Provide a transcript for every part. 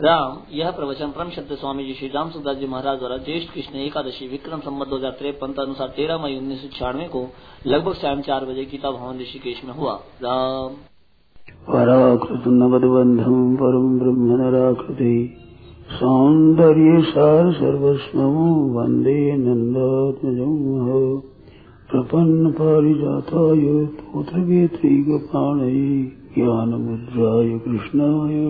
राम, यह प्रवचन परम शब्द स्वामी जी श्री राम सुखदास जी महाराज द्वारा ज्येष्ठ कृष्ण एकादशी विक्रम संबत दो हज़ार अनुसार तेरह मई उन्नीस सौ छियानवे को लगभग सायं चार बजे गीता भवन ऋषिकेश में हुआ। राम। पराकृतनवद्बन्धं परं ब्रह्म नराकृति सौन्दर्ये सार सर्वस्वं वंदे नन्दात्मजं प्रपन्न पारिजाताय पुत्रवेत्रैकपाणये ज्ञानमुद्राय कृष्णाय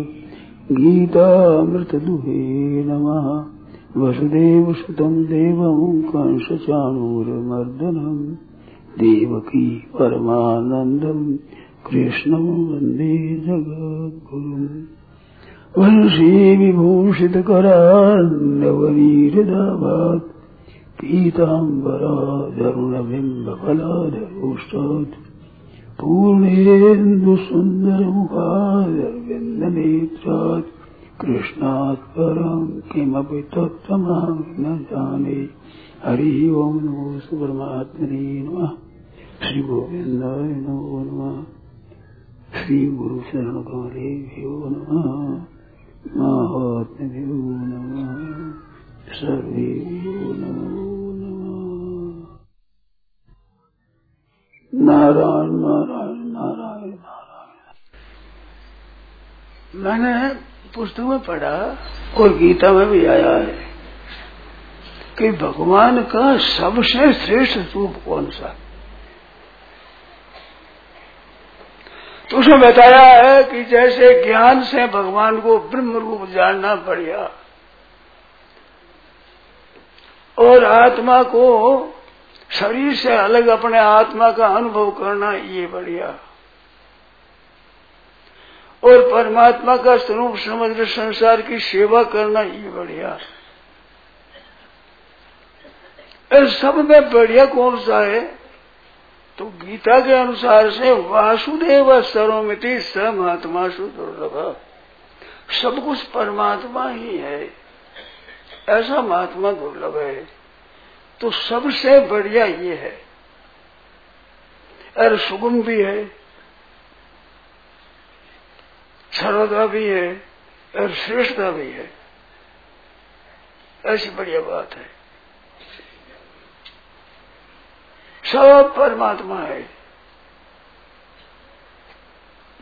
गीतामृतदुहे नमः। वसुदेवसुतं देवं कंसचाणूरमर्दनम् देवकी परमानन्दम्। कृष्णं वंदे जगद्गुरुम्। वंशी विभूषितकरान्नवनीरदाभात् पीताम्बराधरुणबिम्बफलाधरोष्टात् पूर्णेन्दुसुन्दरमुखादरविन्दनेत्रात् कृष्णात् परं किमपि तत्त्वमहं न जाने। हरि ओं नमो सुपरमात्मने नमः। श्रीगोविन्दाय नमो नमः। श्रीगुरुशरणकालेभ्यो नमः। महात्म्यभ्यो नमः। सर्वेभ्यो नमो। नारायण नारायण नारायण नारायण। मैंने पुस्तक में पढ़ा, और गीता में भी आया है, कि भगवान का सबसे श्रेष्ठ रूप कौन सा? तो उसने बताया है कि जैसे ज्ञान से भगवान को ब्रह्म रूप जानना बढ़िया और आत्मा को शरीर से अलग अपने आत्मा का अनुभव करना ये बढ़िया। और परमात्मा का स्वरूप, समग्र संसार की सेवा करना ये बढ़िया। सब में बढ़िया कौन सा है? तो गीता के अनुसार से वासुदेव सर्वमिति स महात्मा दुर्लभ सब कुछ परमात्मा ही है। ऐसा महात्मा दुर्लभ है। तो सबसे बढ़िया ये है। और सुगम भी है सर्वदा भी है, और श्रेष्ठता भी है। ऐसी बढ़िया बात है। सब परमात्मा है।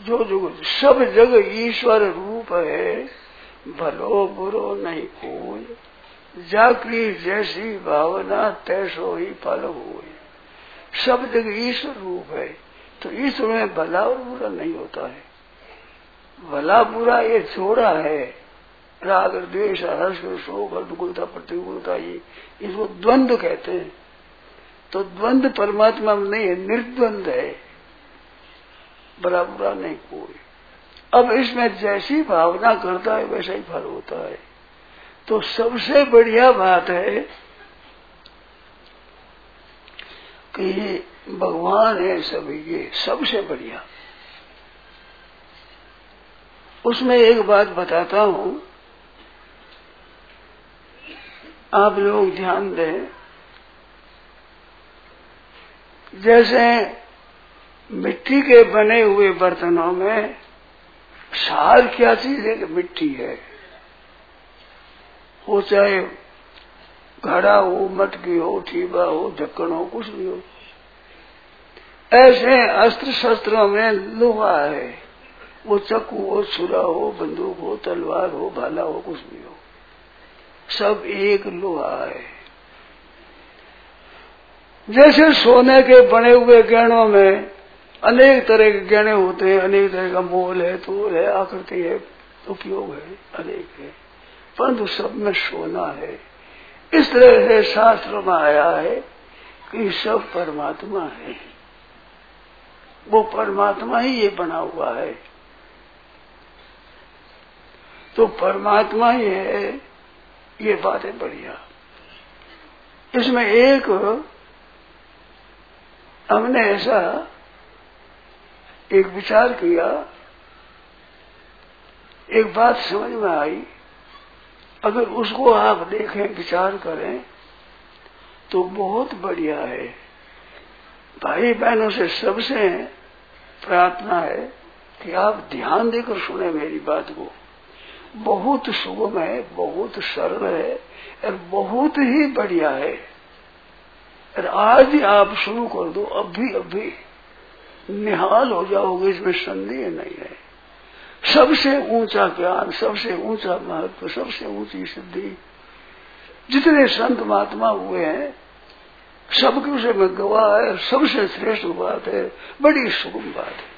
जो जो सब जगह ईश्वर रूप है, भलो बुरो नहीं कोई। जाकरी जैसी भावना तैसो ही फल हो जगह ईश्वर रूप है तो ईश्वर में भला और बुरा नहीं होता है। भला बुरा ये छोड़ा है। राग, द्वेष, हर्ष, शोक अनुकूलता प्रतिकूलता, ये इसको द्वंद्व कहते हैं। तो द्वंद्व परमात्मा में नहीं है, निर्द्वंद है। भला बुरा नहीं कोई। अब इसमें जैसी भावना करता है, वैसा ही फल होता है। तो सबसे बढ़िया बात है कि भगवान है सभी ये सबसे बढ़िया। उसमें एक बात बताता हूँ। आप लोग ध्यान दें, जैसे मिट्टी के बने हुए बर्तनों में सार क्या चीज़ है? कि मिट्टी है। हो चाहे घड़ा हो, मटकी हो, ठीबा हो, ढक्कन हो, कुछ भी हो। ऐसे अस्त्र शस्त्रों में लोहा है। वो चक्कू हो, छुरा हो, बंदूक हो, तलवार हो, भाला हो, कुछ भी हो। सब एक लोहा है। जैसे सोने के बने हुए गहनों में अनेक तरह के गहने होते हैं, अनेक तरह का मोल है, तोल है, आकृति है, उपयोग है, अनेक है। परंतु सब में सोना है। इस तरह से शास्त्र में आया है कि सब परमात्मा है। वो परमात्मा ही ये बना हुआ है। तो परमात्मा ही है, ये बात है बढ़िया। इसमें एक हमने ऐसा एक विचार किया, एक बात समझ में आई। अगर उसको आप देखें, विचार करें तो बहुत बढ़िया है। भाई बहनों से सबसे प्रार्थना है कि आप ध्यान देकर सुने मेरी बात को। बहुत सुगम है, बहुत सरल है, और बहुत ही बढ़िया है। और आज ही आप शुरू कर दो, अभी अभी। निहाल हो जाओगे, इसमें संदेह नहीं है। सबसे ऊँचा ज्ञान, सबसे ऊँचा महत्व, सबसे ऊँची सिद्धि। जितने संत महात्मा हुए हैं, सबके उसे में गवाह है, सबसे श्रेष्ठ बात है, बड़ी सुगम बात है।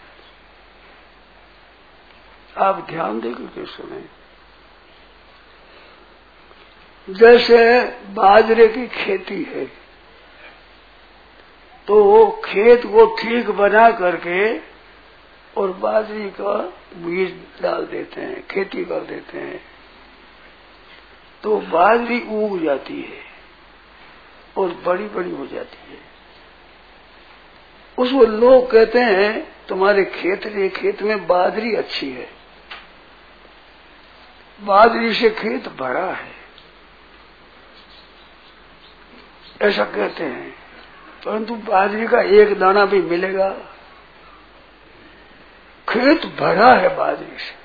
आप ध्यान देकर के सुने जैसे बाजरे की खेती है तो खेत को ठीक बना करके और बाजरी का बीज डाल देते हैं, खेती कर देते हैं। तो बाजरी उग जाती है और बड़ी बड़ी हो जाती है। उसको लोग कहते हैं, तुम्हारे खेत खेत में बाजरी अच्छी है। बाजरी से खेत बड़ा है। ऐसा कहते हैं। परंतु बाजरी का एक दाना भी मिलेगा। खेत भरा है बाजरी से।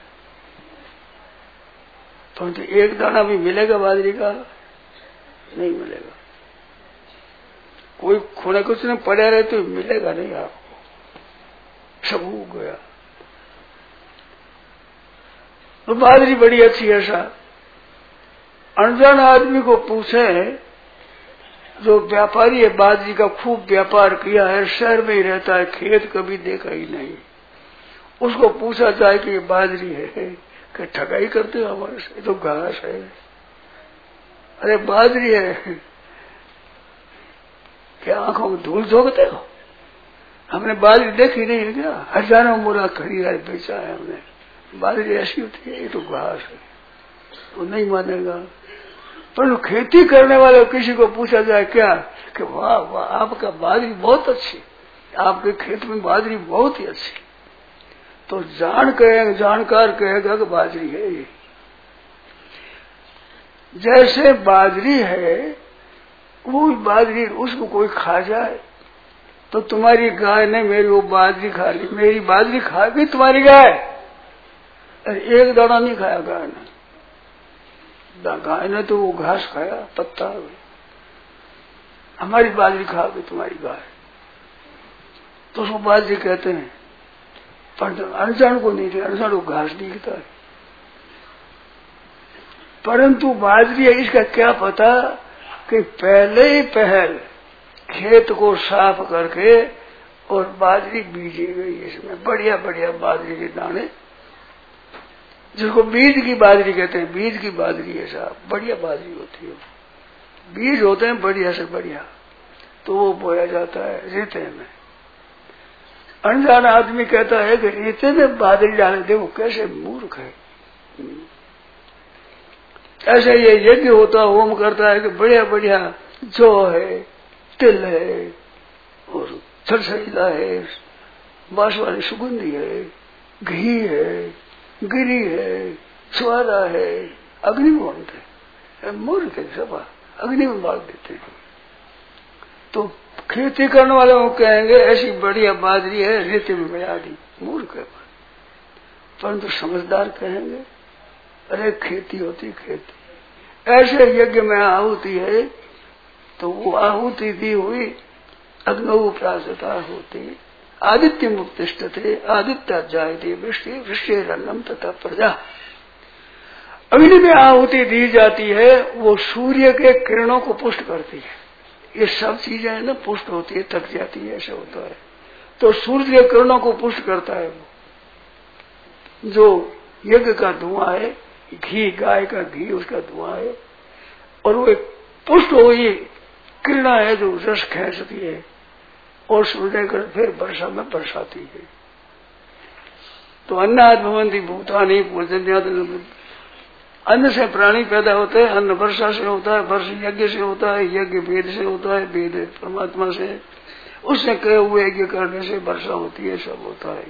परंतु एक दाना भी मिलेगा बाजरी का? नहीं मिलेगा। कोई खुने कुछ ने पड़े रहे तो मिलेगा नहीं आपको। सब उग गया। तो बाजरी बड़ी अच्छी है सा अनजान आदमी को पूछे, जो व्यापारी है, बाजरी का खूब व्यापार किया है, शहर में ही रहता है, खेत कभी देखा ही नहीं। उसको पूछा जाए कि ये बाजरी है कि ठगाई करते हो हमारे से? तो घास है। अरे बाजरी है। क्या आँखों में धूल झोंकते हो? हमने बाजरी देखी नहीं है क्या? हज़ारों मुरा खड़ी है बेचा है हमने। बाजरी ऐसी होती है, ये तो घास है। वो तो नहीं मानेगा। पर खेती करने वाले किसी को पूछा जाए क्या कि वाह वाह, आपका बाजरी बहुत अच्छी आपके खेत में बाजरी बहुत ही अच्छी तो जान कहेगा जानकार कहेगा कि बाजरी है ये। जैसे बाजरी है वो बाजरी उसको कोई खा जाए तो तुम्हारी गाय ने मेरी वो बाजरी खा ली। मेरी बाजरी खा गई, तुम्हारी गाय। एक दाना नहीं खाया गाय ने। गाय ने तो वो घास खाया, पत्ता। हमारी बाजरी खा गई तुम्हारी गाय। तो उसको बाजरी कहते हैं पर अनजान को नहीं अनजान को घास दिखता है परंतु बाजरी है इसका क्या पता कि पहले ही पहल खेत को साफ़ करके और बाजरी बीजी गई इसमें बढ़िया बढ़िया बाजरी के दाने जिसको बीज की बाजरी कहते हैं बीज की बाजरी है साहब बढ़िया बाजरी होती है बीज होते हैं बढ़िया से बढ़िया तो वो बोया जाता है रेते में अनजान आदमी कहता है कि में बादल डाले थे वो कैसे मूर्ख है। ऐसे ये यज्ञ होता, होम करता है कि बढ़िया बढ़िया जो है, तिल है, और छरछरीला है, बाँस वाली सुगंधी है, घी है, गिरी है स्वादा है अग्नि में बनते मूर्ख है सब अग्नि में बांट देते हैं। तो खेती करने वाले वो कहेंगे, ऐसी बढ़िया बाजरी है, रेते में मिला दी मूर्ख है परंतु समझदार कहेंगे, अरे खेती होती खेती। ऐसे यज्ञ में आहुति है तो वो आहुति दी हुई अग्नऊ प्रासता होती। आदित्य मुक्त थे आदित्य जायते वृष्टि वृष्टि रंगम तथा प्रजा। अग्नि में आहुति दी जाती है, वो सूर्य के किरणों को पुष्ट करती है। ये सब चीज़ें है ना, पुष्ट होती है, थक जाती है, ऐसा होता है। तो सूर्य के किरणों को पुष्ट करता है वो। जो यज्ञ का धुआँ है, घी, गाय का घी, उसका धुआँ है, और वो एक पुष्ट हुई किरणा है, जो रस खेचती है, और सूर्य कर फिर वर्षा में बरसाती है। तो अन्नाद भवंती भूतानी पूजन्याद अन्न से प्राणी पैदा होते हैं, अन्न वर्षा से होता है, वर्ष यज्ञ से होता है, यज्ञ वेद से होता है, वेद परमात्मा से। उससे कहे हुए यज्ञ करने से वर्षा होती है, सब होता है।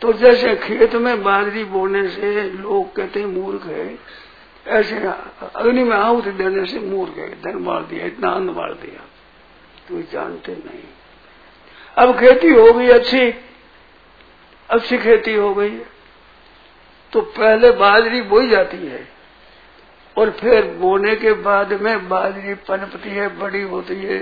तो जैसे खेत में बाजरी बोने से लोग कहते हैं, मूर्ख है। ऐसे अग्नि में आहुति देने से मूर्ख है। धन मार दिया, इतना अन्न मार दिया। तो जानते नहीं। अब खेती हो गई, अच्छी। अच्छी खेती हो गई। तो पहले बाजरी बोई जाती है और फिर बोने के बाद में बाजरी पनपती है, बड़ी होती है।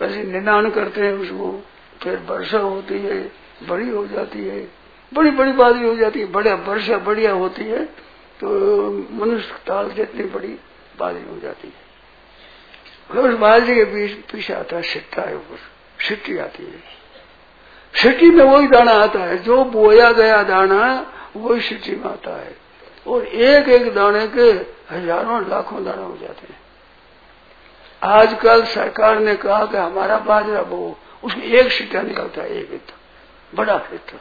पहले निनान करते हैं उसको, फिर वर्षा होती है, बड़ी हो जाती है। बड़ी बड़ी बाजरी हो जाती है, बढ़िया, वर्षा बढ़िया होती है तो मनुष्य ताल जितनी बड़ी बाजरी हो जाती है। फिर उस बाजरी के बीच पीछे आता है सिट्टा है ऊपर, सिट्टी आती है। सिट्टी में वही दाना आता है, जो बोया गया दाना वही सिट्टी में आता है। और एक एक दाने के हज़ारों लाखों दाने हो जाते हैं। आजकल सरकार ने कहा कि हमारा बाजरा बो, उसमें एक सिट्टा निकलता है, एक हिस्सा बड़ा हिस्सा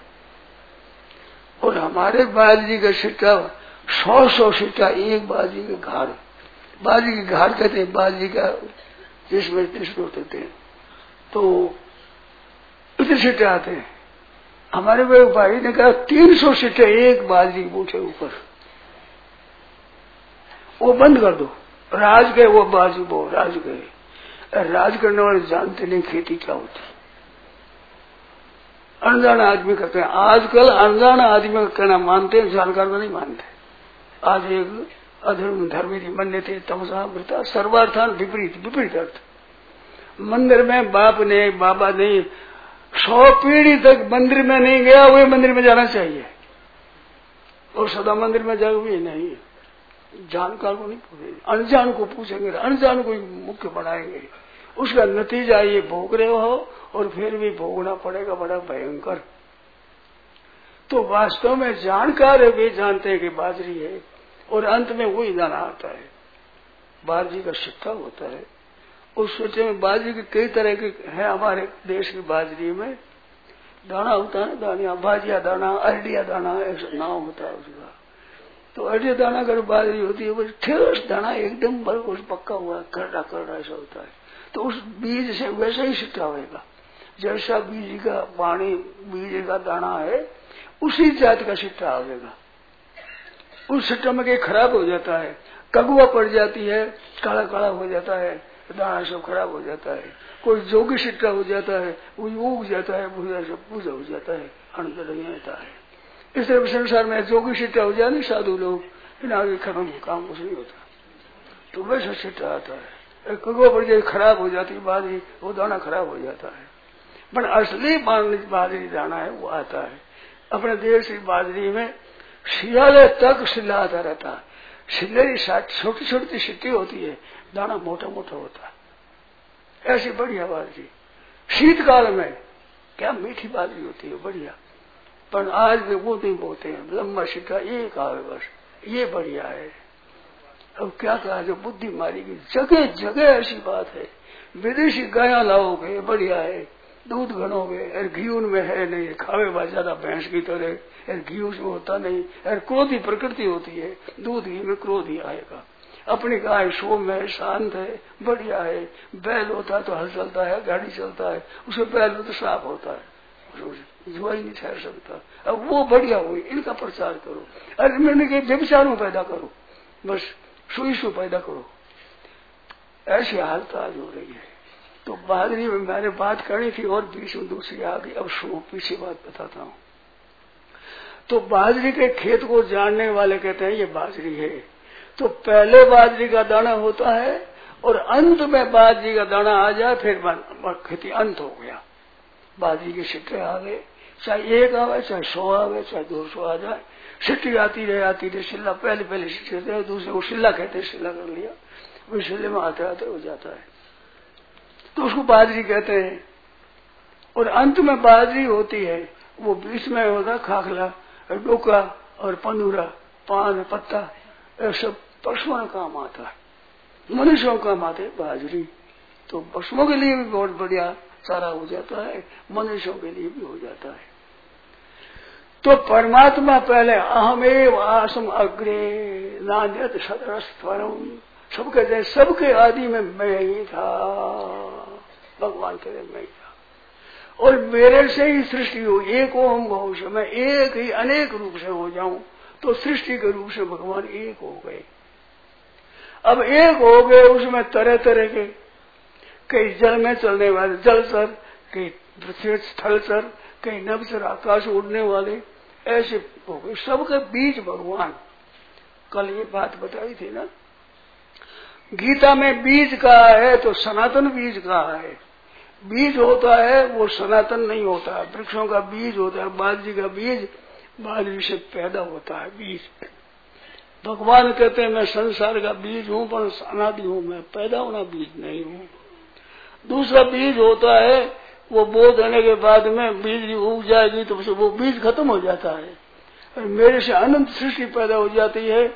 और हमारे बाजरी का सिक्का सौ सौ सिट्टा एक बाजरी के घाड़ बाजी के घाट कहते हैं बाजी का जिसमें तिस्म होते हैं तो इतने सीटें आते हैं। हमारे भाई ने कहा, तीन सौ सीटें एक बाजी बूठे ऊपर। वो बंद कर दो। राज गए, वो बाजू वो राज गए। राज करने वाले जानते नहीं खेती क्या होती। अनजाना आदमी करते हैं। आजकल अनजाना आदमी का कहना मानते हैं, जानकार को नहीं मानते। आज एक अधर्म धर्मी मन थे तमसा, मृता, सर्वार्थान विपरीत विपरीत अर्थ। मंदिर में बाप ने, बाबा ने सौ पीढ़ी तक मंदिर में नहीं गया, वही मंदिर में जाना चाहिए। और सदा मंदिर में जाए हुए नहीं जानकार को नहीं पूछेंगे। अनजान को पूछेंगे, अनजान को मुख्य बनाएँगे। उसका नतीजा ये भोग रहे हो, और फिर भी भोगना पड़ेगा, बड़ा भयंकर। तो वास्तव में जानकार है, वे जानते हैं कि बाजरी है, और अंत में वही दाना आता है। बाजरी का सिक्का होता है। उस सोचे में बाजरी के कई तरह के है हमारे देश की बाजरी में। दाना होता है दानिया बाजिया दाना, अरडिया दाना, ऐसा नाम होता है उसका। तो अरडिया दाना अगर बाजरी होती है ठेस दाना एकदम उस पक्का हुआ, करड़ा करड़ा ऐसा होता है। तो उस बीज से वैसा ही सिक्का होगा जैसा बीज का पानी, बीज का दाना है, उसी जात का सिक्का आवेगा उस सिस्टम में कहीं खराब हो जाता है, कगुआ पड़ जाती है काला काला हो जाता है दाना सब खराब हो जाता है। कोई जोगी सिक्का हो जाता है वो उग जाता है पूजा सब पूजा हो जाता है अंतर नहीं आता है। इस तरह संसार में जोगी सिक्का हो जाए साधु लोग इन आगे खत्म काम कुछ नहीं होता। तो वैसा सिक्का आता है। कगुआ पड़ जाए खराब हो जाती है बाजरी वो दाना खराब हो जाता है। पर असली बाजरी दाना है, वो आता है। अपने देश की बाजरी में शियाले तक सिलाता रहता है। सिल्लेरी छोटी छोटी सिट्टी होती है। दाना मोटा मोटा होता है। ऐसी बढ़िया बाजरी शीतकाल में क्या मीठी बाजरी होती है, बढ़िया। पर आज भी वो नहीं बोलते हैं, लंबा सिक्का एक आवे बस, ये बढ़िया है। अब क्या कहा जो बुद्धि मारेगी जगह जगह ऐसी बात है। विदेशी गाया लाओगे, बढ़िया है। दूध घनोगे, अरे घी उनमें है नहीं, खावे बा ज़्यादा भैंस की तरह। अरे घी उसमें होता नहीं, अरे क्रोधी प्रकृति होती है। दूध घी में क्रोध ही आएगा। अपनी गाय शो में शांत है, बढ़िया है। बैल होता है तो हल चलता है, गाड़ी चलता है। उसे बैल में तो साफ़ होता है। जुआ ही नहीं ठहर सकता। अब वो बढ़िया हुई, इनका प्रचार करो। अरे मैंने कहा व्यविचारों पैदा करो। बस सुई सु पैदा करो। ऐसी हालत आज हो रही है। तो बाजरी में मैंने बात करनी थी और बीच में दूसरी आ गई। अब सुनो पीछे बात बताता हूँ। तो बाजरी के खेत को जानने वाले कहते हैं, ये बाजरी है। तो पहले बाजरी का दाना होता है और अंत में बाजरी का दाना आ जाए, फिर खेती अंत हो गया। बाजरी के सिक्के आ गए। चाहे एक आवे, चाहे सौ आवे, चाहे दो सौ आ जाए। सिट्टी आती रहे आती रहे शिल्ला पहले पहले सिट्टी दूसरे को शिल्ला कहते हैं शिल्ला कर लिया। वो शिल्ले में आते आते हो जाता है। तो उसको बाजरी कहते हैं। और अंत में बाजरी होती है, वो बीच में होता खाखला, डोका और पंदूरा पान पत्ता। सब पशुओं का काम आता है। मनुष्यों का काम आते बाजरी। तो पशुओं के लिए भी बहुत बढ़िया सारा हो जाता है, मनुष्यों के लिए भी हो जाता है। तो परमात्मा पहले अहमेव आसम अग्रे नान्यत सदरस्वरम सबके सबके आदि में मैं ही था। भगवान के मैं ही था। और मेरे से ही सृष्टि हो एक ओम भविष्य मैं एक ही अनेक रूप से हो जाऊँ। तो सृष्टि के रूप से भगवान एक हो गए। अब एक हो गए, उसमें तरह तरह के, कई जल में चलने वाले जल सर, कई पृथ्वी स्थल सर, कई नभ सर, आकाश उड़ने वाले, ऐसे हो गए। सबके बीज भगवान। कल ये बात बताई थी ना? गीता में बीज कहा है तो सनातन बीज कहा है। बीज होता है, वो सनातन नहीं होता। वृक्षों का बीज होता है बाजरी का बीज बाजरी से पैदा होता है बीज। भगवान कहते हैं, मैं संसार का बीज हूँ, पर अनादि हूँ मैं। पैदा होना बीज नहीं हूँ। दूसरा बीज होता है, वो बो देने के बाद में बीज उग जाएगी तो वो बीज खत्म हो जाता है। और मेरे से अनंत सृष्टि पैदा हो जाती है,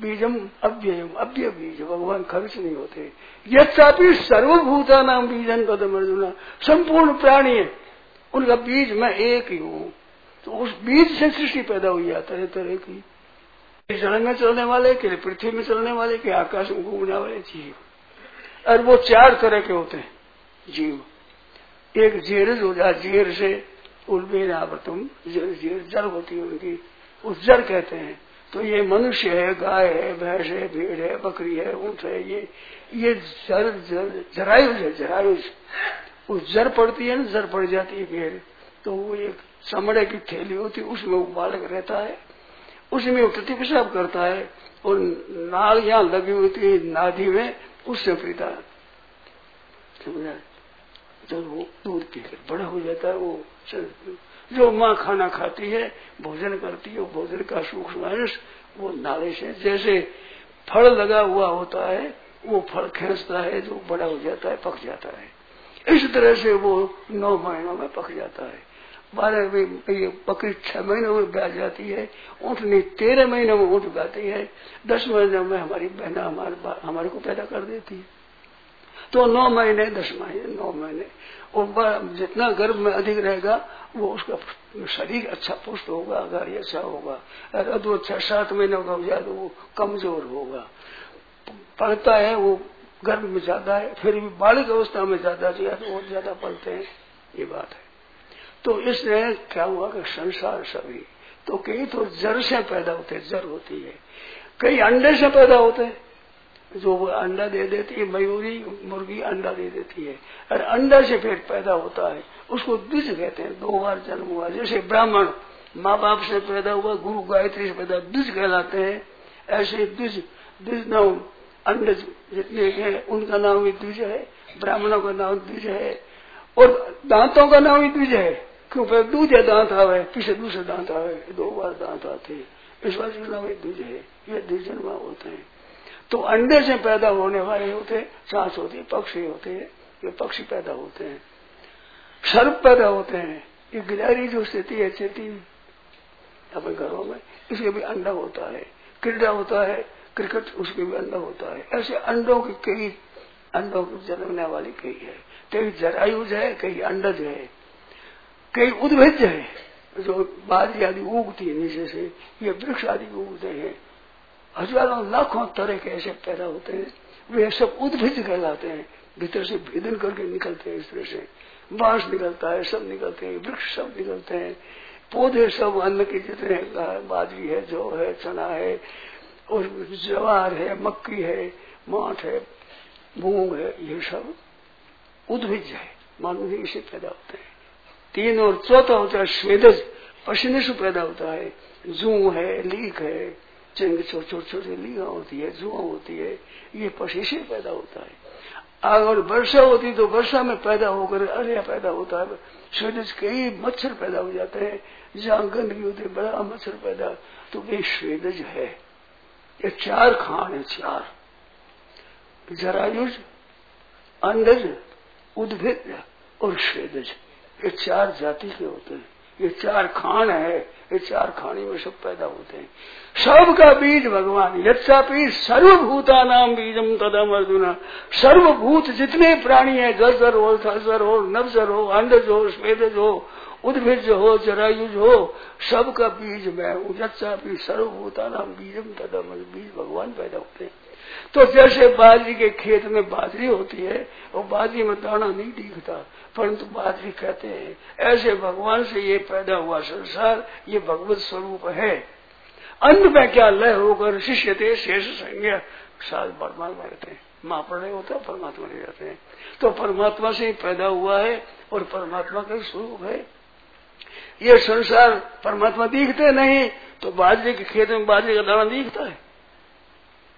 बीजम अव्ययम। अव्य बीज, भगवान खर्च नहीं होते। यथापि सर्वभूता नाम बीजन कदम अर्जुना संपूर्ण प्राणी है, उनका बीज मैं एक ही हूँ। तो उस बीज से सृष्टि पैदा हुई है, तरह तरह की। जल में चलने वाले के पृथ्वी में चलने वाले के आकाश में घूमने वाले जीव। और वो चार तरह के होते हैं, जीव। एक जेर जाए जेर से उलबे तुम जेर, जल होती है उनकी। उस जड़ कहते हैं तो ये मनुष्य है, गाय है, भैंस है, भेड़ है, बकरी है, ऊँट है, ये ये जर जर जरायुज है, जरायुज। उस जर पड़ती है ना जर पड़ जाती है भेड़ तो वो एक चमड़े की थैली होती, उसमें वो बालक रहता है, उसमें वो प्रति पेशाब करता है, और नाल यहाँ लगी हुई थी, नाधि में, उससे पीता है। जब वो दूध पीकर बड़ा हो जाता है, वो जो माँ खाना खाती है, भोजन करती है, भोजन का सूक्ष्म वो नाले से, जैसे फल लगा हुआ होता है, वो फल खेचता है, जो बड़ा हो जाता है, पक जाता है। इस तरह से वो नौ महीनों में पक जाता है। बारह बकरी छह महीने में ब्याह जाती है ऊँटनी तेरह महीने में ऊँट गाती है। दस महीने में हमारी बहना हमारे हमारे को पैदा कर देती है। तो नौ महीने, दस महीने, नौ महीने, और जितना गर्भ में अधिक रहेगा, वो उसका शरीर अच्छा पुष्ट होगा गाड़ी अच्छा होगा अदु अच्छा सात महीने का हो जाए तो वो कमज़ोर होगा। पढ़ता है, वो गर्भ में ज़्यादा है, फिर भी बालिक अवस्था में ज़्यादा चाहिए तो और ज़्यादा पढ़ते हैं, ये बात है। तो इसलिए क्या हुआ कि संसार सभी तो कई तो जर से पैदा होते जर होती है। कई अंडे से पैदा होते हैं जो वो अंडा दे देती है, मयूरी, मुर्गी अंडा दे देती है। और अंडा से फिर पैदा होता है, उसको द्विज कहते हैं, दो बार जन्म हुआ। जैसे ब्राह्मण माँ बाप से पैदा हुआ, गुरु गायत्री से पैदा, द्विज कहलाते हैं। ऐसे द्विज द्विज नाम अंडज जितने हैं, उनका नाम भी द्विज है, ब्राह्मणों का नाम द्विज है, और दांतों का नाम भी द्विज है। क्यों पहले दूजे दांत आवे, पीछे दूसरे दांत आवे दो बार दांत आते इस बार नाम द्विज है, ये द्विजन्मा होते हैं। तो अंडे से पैदा होने वाले होते सांस होती है, पक्षी होते हैं, ये पक्षी पैदा होते हैं। सर्प पैदा होते हैं, ये गिलहरी जो स्थिति है स्थिति अपने घरों में इसके भी अंडा होता है, क्रीडा होता है, क्रिकेट उसके भी अंडा होता है। ऐसे अंडों की कई, अंडों की जन्मने वाली कई है। कई जरायुज है, कई अंडज है। कई उद्भिज है। जो बाजी आदि उगती है नीचे से ये वृक्ष आदि उगते हैं। हज़ारों लाखों तरह के ऐसे पैदा होते हैं। वे सब उद्भिज कहलाते हैं। भीतर से भेदन करके निकलते हैं इस तरह से। बाँस निकलता है, सब निकलते हैं, वृक्ष सब निकलते हैं। पौधे सब अन्न के जितने बाजरी है, जौ है, चना है, और जवार है, मक्की है, माठ है, मूंग है, ये सब उद्भिज है। मानव इसे पैदा होते हैं। तीन और चौथा होता है स्वेदज पसीने से पैदा होता है। जू है, लीक है। चंग छोटे छोटे छोटे लिया होती है, जुआ होती है, ये पसी से पैदा होता है। अगर वर्षा होती तो वर्षा में पैदा होकर अर्या पैदा होता है। स्वेदज कई मच्छर पैदा हो जाते हैं। जहाँ गंदगी होती है, बड़ा मच्छर पैदा। तो वे स्वेदज है। ये चार खान है, चार। जरायुज अंडज उद्भिद और स्वेदज ये चार जाति के होते हैं। ये चार खान है। ये चार खानी में सब पैदा होते हैं। सबका बीज भगवान। यथापि सर्वभूता नाम बीजम तदम अर्जुना। सर्वभूत जितने प्राणी है जर हो थर हो नवजर हो अंडज हो स्वेदज हो, उद्भिज हो, जरायुज हो सबका बीज मैं हूँ। यथापि सर्वभूता नाम बीजम तदम बीज भगवान पैदा होते हैं। तो जैसे बाजरी के खेत में बाजरी होती है वो बाजरी में दाना नहीं दिखता। परंतु बाजरी कहते हैं, ऐसे भगवान से ये पैदा हुआ संसार, ये भगवत स्वरूप है। अंत में क्या लय होकर शिष्य थे, शेष संज्ञा। साल परमात्मा रहते हैं। माँ रहे होता, परमात्मा नहीं जाते हैं। तो परमात्मा से ही पैदा हुआ है और परमात्मा का स्वरूप है। ये संसार परमात्मा दिखते नहीं तो बाजरे के खेत में बाजरे का दाना दिखता है।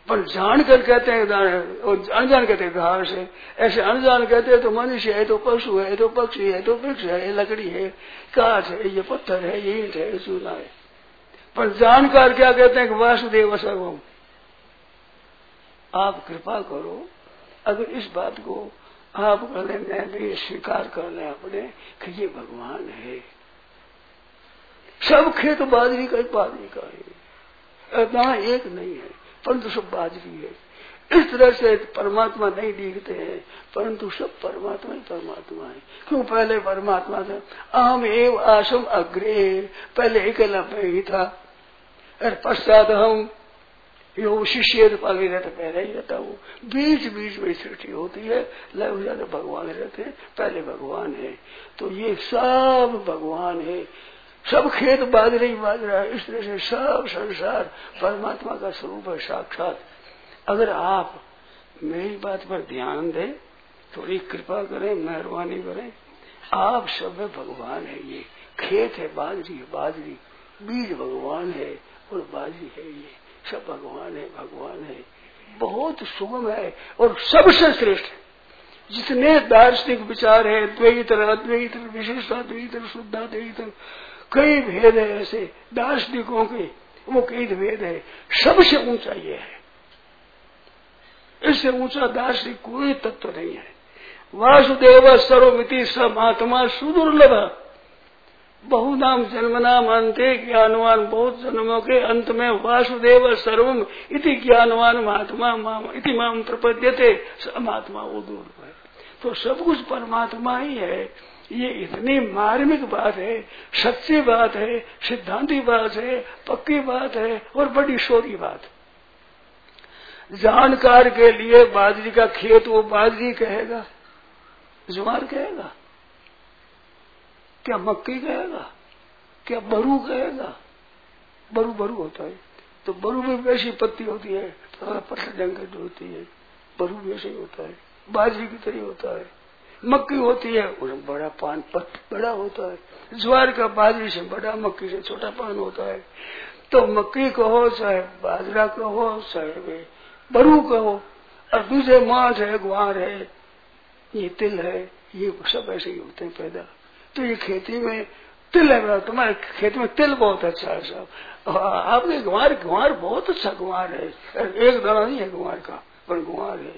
पर जान कर कहते हैं और अनजान कहते हैं घास है ऐसे अनजान कहते हैं तो मनुष्य है तो पशु है तो पक्षी है तो वृक्ष है लकड़ी है काठ है, ये पत्थर है, ये ईंट है चूना है। पर जानकार क्या कहते हैं कि वासुदेव सर्वम। आप कृपा करो, अगर इस बात को आप कहने में भी स्वीकार कर ले अपने, कि ये भगवान है। सब खेत बाजरी का बाजरी का है। एक नहीं है। परंतु सब बाजरी है इस तरह से परमात्मा नहीं दिखते हैं, परंतु सब परमात्मा ही परमात्मा है। क्यों? पहले परमात्मा था। अहम एव आसम अग्रे पहले अकेला मैं ही था। और पश्चात हम यो शिष्य पागे रहता, पहले ही रहता हूँ। बीच बीच में सृष्टि होती है। लग जाते भगवान रहते हैं, पहले भगवान है। तो ये सब भगवान है। सब खेत बाजरे ही बाजरा है। इस तरह से सब संसार परमात्मा का स्वरूप है, साक्षात। अगर आप मेरी बात पर ध्यान दें, थोड़ी कृपा करें, मेहरबानी करें। आप सब भगवान है ये। खेत है, बाजरी है, बाजरी। बीज भगवान है और बाजरी है ये। सब भगवान है भगवान है। बहुत सुगम है और सबसे श्रेष्ठ जितने दार्शनिक विचार है विशेषता द्वैतर शुद्धा द्वैतर कई भेद है ऐसे दार्शनिकों के, वो कई भेद है। सबसे ऊँचा ये है। इससे ऊँचा दार्शनिक कोई तत्व नहीं है। वासुदेव सर्वमिति समात्मा सुदुर्लभ। बहुनाम जन्मनाम अंते ज्ञानवान, बहुत जन्मों के अंत में वासुदेव सर्वम इति ज्ञानवान महात्मा इति माम प्रपद्यते। महात्मा वो दूर तो सब कुछ परमात्मा ही है। ये इतनी मार्मिक बात है, सच्ची बात है, सिद्धांती बात है, पक्की बात है और बड़ी शोरी बात। जानकार के लिए बाजरी का खेत वो बाजरी कहेगा। जुआर कहेगा। क्या मक्की कहेगा? क्या बरू कहेगा? बरू बरू होता है। तो बरू में वैसी पत्ती होती है पत्थर जंग होती है, बरू वैसे होता है, बाजरी की तरह होता है। मक्की होती है उसमें बड़ा पान बड़ा होता है। ज्वार का बाजरी से बड़ा मक्की से छोटा पान होता है। तो मक्की कहो चाहे बाजरा कहो चाहे बरू कहो और दूसरे मांस है, ग्वार है, ये तिल है, ये सब ऐसे ही होते हैं पैदा। तो ये खेती में तिल है तुम्हारे खेत में तिल बहुत अच्छा है सब। आपने गुआर गुआर बहुत अच्छा गुआर है। एक दाना नहीं है गुआर का। पर गुआर है।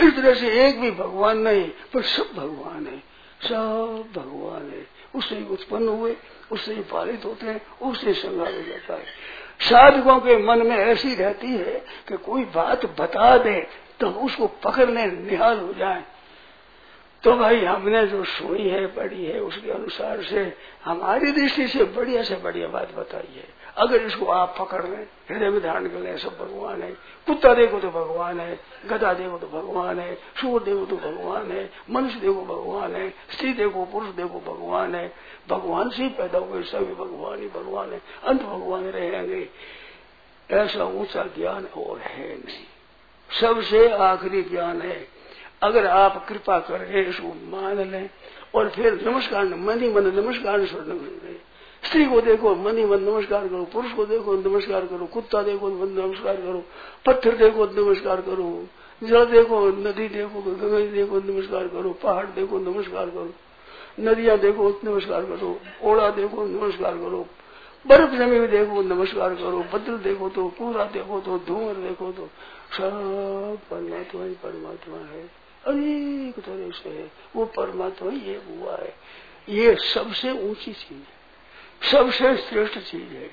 इस तरह से एक भी भगवान नहीं, पर सब भगवान है। सब भगवान है। उससे ही उत्पन्न हुए, उससे ही पालित होते हैं, उससे संगार हो जाता है। साधकों के मन में ऐसी रहती है कि कोई बात बता दे तो उसको पकड़ने निहाल हो जाए। तो भाई हमने जो सुनी है, पढ़ी है, उसके अनुसार से, हमारी दृष्टि से बढ़िया से बढ़िया बात बताई है। अगर इसको आप पकड़ लें, हृदय में धारण कर लें सब भगवान है। कुत्ता देखो तो भगवान है गदा देखो तो भगवान है, सूर देखो तो भगवान है, मनुष्य देखो भगवान है, स्त्री देखो, पुरुष देखो भगवान है। भगवान से ही पैदा हुए, सभी भगवान ही भगवान है। अंत भगवान रहेंगे। ऐसा ऊँचा ज्ञान और है नहीं। सबसे आखिरी ज्ञान है, अगर आप कृपा करें, इसको मान लें और फिर नमस्कार, मन ही मन, नमस्कार स्त्री को देखो, मन ही मन नमस्कार करो, पुरुष को देखो, नमस्कार करो, कुत्ता देखो नमस्कार करो, पत्थर देखो, नमस्कार करो, जल देखो, नदी देखो, गंगा देखो, नमस्कार करो, पहाड़ देखो, नमस्कार करो, नदियाँ देखो, नमस्कार करो ओड़ा देखो, नमस्कार करो, बर्फ़ जमी हुई देखो, नमस्कार करो बदल देखो तो पूरा देखो तो धुआँ देखो तो सब परमात्मा ही परमात्मा है। अनेक तरह से है, वो परमात्मा ये हुआ है। ये सबसे ऊँची चीज़ है। सबसे श्रेष्ठ चीज़ है।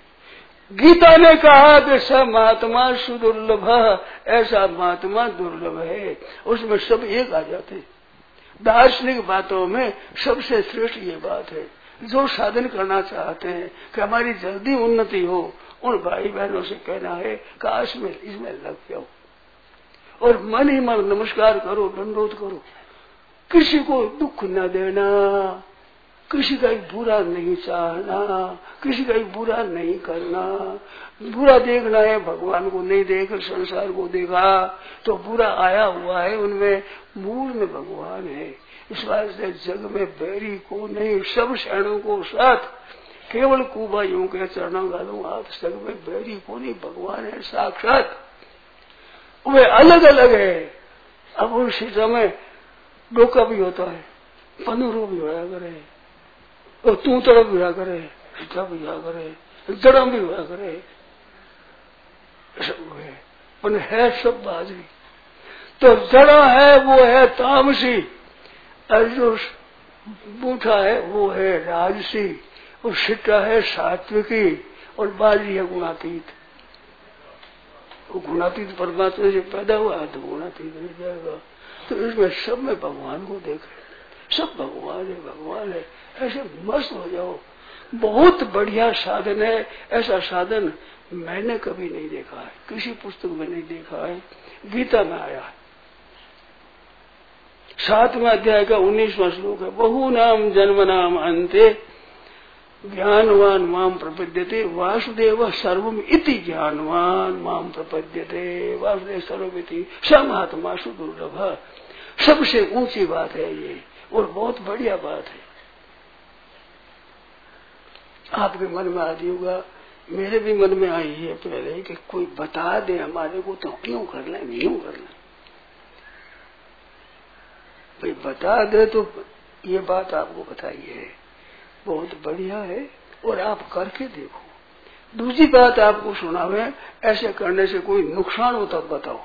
गीता ने कहा सब महात्मा सुदुर्लभ ऐसा महात्मा दुर्लभ है। उसमें सब एक आ जाते दार्शनिक बातों में सबसे श्रेष्ठ ये बात है, जो साधन करना चाहते हैं कि हमारी जल्दी उन्नति हो, उन भाई बहनों से कहना है, काश में इसमें लग जाओ और मन ही मन नमस्कार करो दंडोत करो, किसी को दुख न देना। किसी का बुरा नहीं चाहना किसी का बुरा नहीं करना। बुरा देखना है, भगवान को नहीं देख, संसार को देखा तो बुरा आया हुआ है, उनमें मूल में भगवान है। इस वास्ते जग में बैरी को नहीं, सब शरणों को साथ, केवल कुबाइयों के चरणों गालू आप जग में बैरी को नहीं, भगवान है साक्षात। वे अलग अलग है। अब उसी समय डोका भी होता है, पनुरो भी होया करे। और तू तरफ़ भी करे सीता भी होया करे, जड़ा भी होया करे। सब है। पर है सब बाजरी तो जड़ा है, वो है तामसी। और जो बूठा है, वो है राजसी। और सिट्टा है सात्विकी। और बाजरी है गुणातीत। वो गुणातीत परमात्मा से पैदा हुआ तो गुणातीत हो जाएगा। तो इसमें सब में भगवान को देख रहे सब भगवान है भगवान है। ऐसे मस्त हो जाओ। बहुत बढ़िया साधन है, ऐसा साधन मैंने कभी नहीं देखा है, किसी पुस्तक में नहीं देखा है, गीता में आया है। सातवें अध्याय का उन्नीसवा श्लोक है, बहु नाम जन्म नाम अंत्य ज्ञानवान माम प्रपद्यते, वासुदेव सर्वम इति ज्ञानवान माम प्रपद्यते, वासुदेव सर्वमिति समात्मा सुदुर्लभ सबसे ऊँची बात है ये, और बहुत बढ़िया बात है। आपके मन में आदि होगा मेरे भी मन में आई है पहले कि कोई बता दे हमारे को तो क्यों कर ले क्यों कर ले भाई बता दे तो ये बात आपको बताई है बहुत बढ़िया है और आप करके देखो। दूसरी बात आपको सुनावे, ऐसे करने से कोई नुकसान होता बताओ।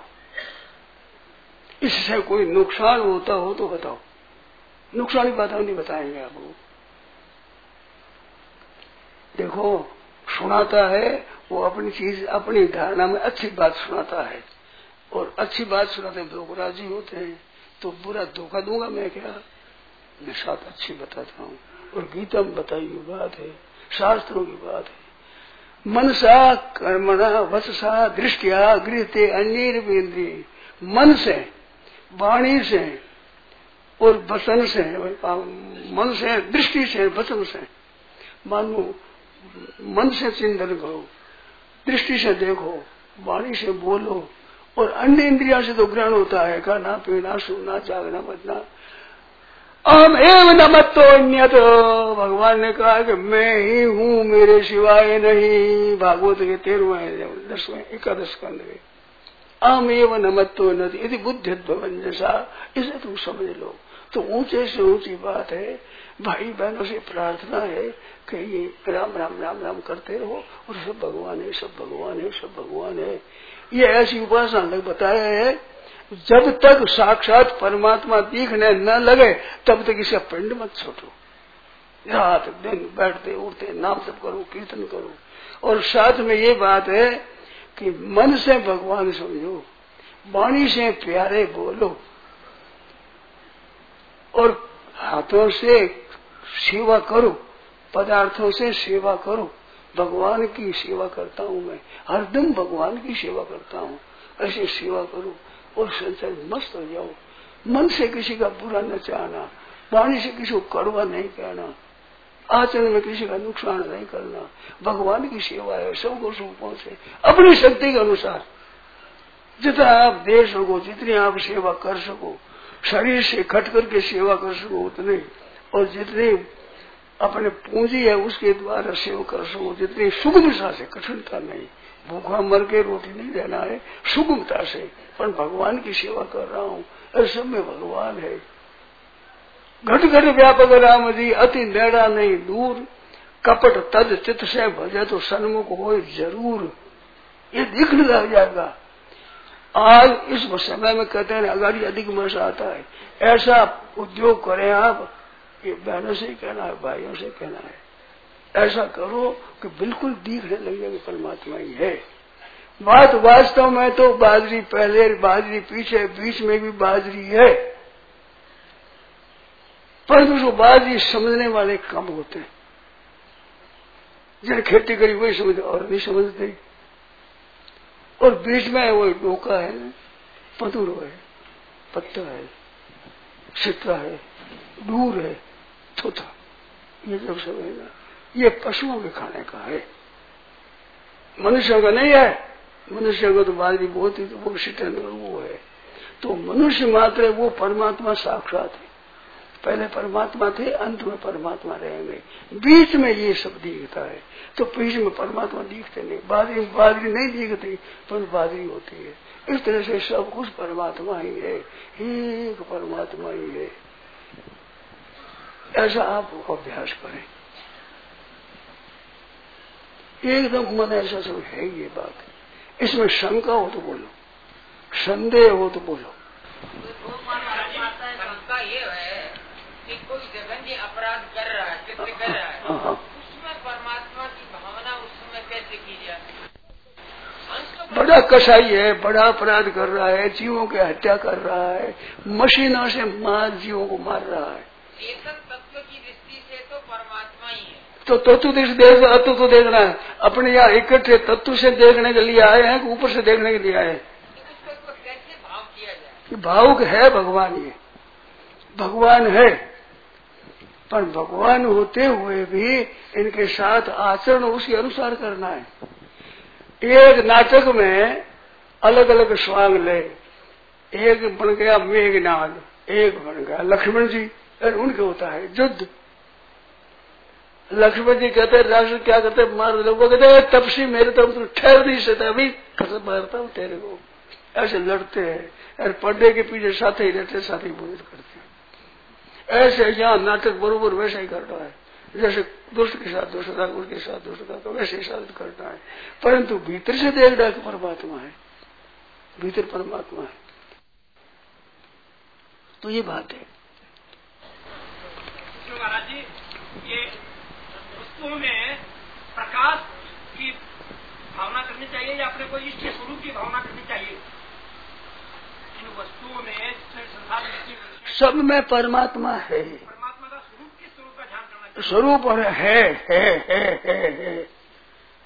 इससे कोई नुकसान होता हो तो बताओ। नुकसान की बात नहीं बताएँगे आपको। देखो, सुनाता है, वो अपनी चीज़, अपनी धारणा में अच्छी बात सुनाता है। और अच्छी बात सुनाते लोग राज़ी होते हैं तो बुरा धोखा दूँगा मैं क्या? मैं साथ अच्छी बताता हूँ। और गीता में बताई हुई बात है, शास्त्रों की बात है। मनसा कर्मणा वत्सा दृष्टिया गृहते अन्य मन से, वाणी से, और वचन से, मन से, दृष्टि से, वचन से। मानो मन से चिंतन करो, दृष्टि से देखो, वाणी से बोलो, और अन्य इंद्रिया से तो ग्रहण होता है, खाना, पीना सुनना जागना बजना अहम एव नमत्तो अन्य तो भगवान ने कहा कि मैं ही हूँ, मेरे सिवाय नहीं। भागवत के तेरहवें दसवें, एकादश कंध में। अहम एव नमत्तो नदी यदि बुद्धि जैसा, इसे तुम समझ लो। तो ऊँचे से ऊँची बात है भाई बहनों से प्रार्थना है कि ये राम राम राम राम करते रहो और सब भगवान है, सब भगवान है, सब भगवान है। ये ऐसी उपासना लग बताया है, जब तक साक्षात परमात्मा दिखने न लगे, तब तक इसे पिंड मत छोटो रात दिन बैठते, उठते, नाम सब करो, कीर्तन करो। और साथ में ये बात है कि मन से भगवान समझो, वाणी से प्यारे बोलो। और हाथों से सेवा करो, पदार्थों से सेवा करो, भगवान की सेवा करता हूँ मैं। हरदम भगवान की सेवा करता हूँ, ऐसे सेवा करो और संसार मस्त हो जाओ मन से किसी का बुरा न चाहना, वाणी से किसी को कड़वा नहीं कहना, आचरण में किसी का नुकसान नहीं करना। भगवान की सेवा है, सबको सुख पहुँचे। अपनी शक्ति के अनुसार, जितना आप दे सको, जितनी आप सेवा कर सको शरीर से खट करके सेवा कर सको उतने, और जितने अपने पूंजी है उसके द्वारा सेवा कर सको, जितनी सुगमता से, कठिनता नहीं। भूखा मर के रोटी नहीं देना है, सुगमता से। पर भगवान की सेवा कर रहा हूँ ऐसे में भगवान है। घट घट व्यापक राम जी, अति नेड़ा नहीं, दूर। कपट तद चित से भजे तो सन्मुख हो ज़रूर। ये दिखने लग जाएगा। आज इस समय में कहते हैं, अगर अधिक वर्ष आता है, ऐसा उद्योग करें आप ये बहनों से कहना है, भाइयों से कहना है। ऐसा करो कि बिल्कुल दिखने लग जाएगा परमात्मा ही है। बात वास्तव में तो बाजरी पहले, बाजरी पीछे, बीच में भी बाजरी है। परंतु जो बाजरी समझने वाले कम होते हैं। जिन्हें खेती करी वही समझते और नहीं समझते और बीच में वो डोका है पदुर है, पत्ता है सित्रा है, दूर है, थोथा। ये सब समझेगा ये पशुओं के खाने का है। मनुष्य का नहीं है, मनुष्य को तो बाजरी बहुत ही तो वो सिटन वो है। तो मनुष्य मात्र वो परमात्मा साक्षात है। पहले परमात्मा थे, अंत में परमात्मा रहेंगे। बीच में ये सब दिखता है। तो बीच में परमात्मा दिखते नहीं। बादरी बादरी नहीं दिखती पर बादरी होती है। इस तरह से सब कुछ परमात्मा ही है। एक परमात्मा ही है। ऐसा आप अभ्यास करें। एकदम मन ऐसा सब है ये बात। इसमें शंका हो तो बोलो। संदेह हो तो बोलो शंका ये है कि कोई जगह अपराध कर रहा है कर रहा है हाँ, हाँ। उसमें परमात्मा की भावना उस समय कैसे की जाए बड़ा कसाई है, बड़ा अपराध कर रहा है, जीवों की हत्या कर रहा है, मशीनों से मार जीवों को मार रहा है। तत्व दृष्टि से तो परमात्मा ही है तो तत्व दृष्टि देख तत्व तो देखना है। अपने यहाँ इकट्ठे तत्व से देखने के लिए आए हैं ऊपर से देखने के लिए आए हैं? भावुक है भगवान ये। भगवान है। पर भगवान होते हुए भी इनके साथ आचरण उसी अनुसार करना है। एक नाटक में अलग अलग स्वांग ले। एक बन गया मेघनाद, एक बन गया लक्ष्मण जी, और उनके होता है युद्ध। लक्ष्मण जी कहते हैं राष्ट्र क्या करते मार लोग कहते तपसी मेरे तो ठहर नहीं सकते अभी मारता हूँ तेरे को। ऐसे लड़ते हैं, और पर्दे के पीछे साथ ही रहते साथ ही बोध करते ऐसे यहाँ नाटक बरोबर वैसा ही करता है। जैसे दुष्ट के साथ दुष्ट था उसके साथ दुष्ट था तो वैसे ही साथ करता है। परंतु भीतर से देख रहा है परमात्मा है। भीतर परमात्मा है। तो ये बात है। महाराज जी, ये वस्तुओं में प्रकाश की भावना करनी चाहिए या अपने को इष्ट स्वरूप की भावना करनी चाहिए इन वस्तुओं में संसार सब में परमात्मा है। स्वरूप और है है है है है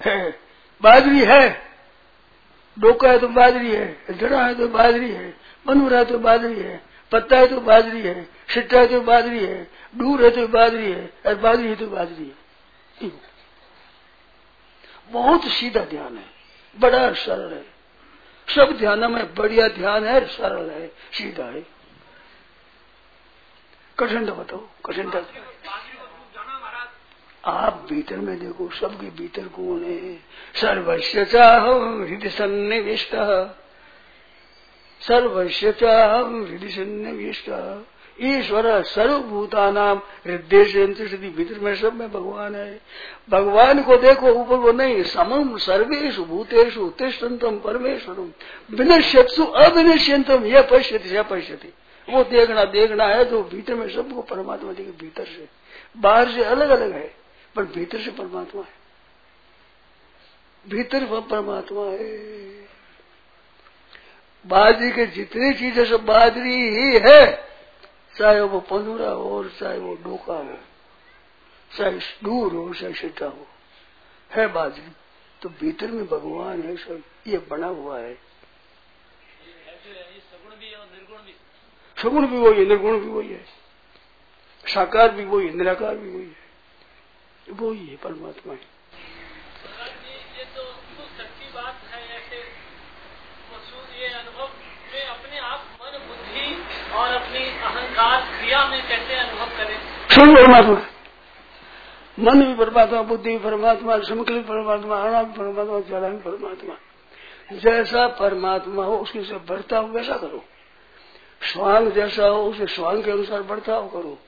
है। बाजरी है। डोका है तो बाजरी है जड़ा है तो बाजरी है मनूरा है तो बाजरी है पत्ता है तो बाजरी है सिट्टा है तो बाजरी है दूर है तो बाजरी है और बाजरी है तो बाजरी है। बहुत सीधा ध्यान है बड़ा सरल है। सब ध्यान में बढ़िया ध्यान है, सरल है, सीधा है। कठिन बताओ, कठिन आप भीतर में देखो, सबके भीतर कौन है? सर्वस्व चाह हृदय सन्निविष्ट। सर्वस्व चाह हृदय सन्निविष्ट। ईश्वर सर्वभूता नाम हृदय भीतर में सब में भगवान। है भगवान को देखो, ऊपर वो नहीं समम सर्वेश भूतेषु तिष्ठतम परमेश्वरम विनश्यु अविनश्यंतम यह पश्यति यह पश्यति। वो देखना देखना है तो भीतर में सबको परमात्मा देखे, भीतर से। बाहर से अलग अलग है, पर भीतर से परमात्मा है। भीतर वह परमात्मा है। बाजरी के जितनी चीज़ें सब बाजरी ही है चाहे वो पंदुरा हो और चाहे वो डोका हो, चाहे दूर हो, चाहे सीटा हो। है बाजरी तो भीतर में भगवान है, सब ये बना हुआ है। सगुण भी वही है, निर्गुण भी वही है। साकार भी वही है, निराकार भी वही है। वही है, परमात्मा है। तो बात है बुद्धि और अपनी क्रिया में कैसे अनुभव करें? परमात्मा। मन भी परमात्मा, बुद्धि भी परमात्मा समकल भी परमात्मा आना भी परमात्मा ज़्यादा भी परमात्मा। जैसा परमात्मा हो, उसके से बढ़ता हो, वैसा करो। स्वांग जैसा हो, उसे स्वांग के अनुसार बढ़ता हो, करो।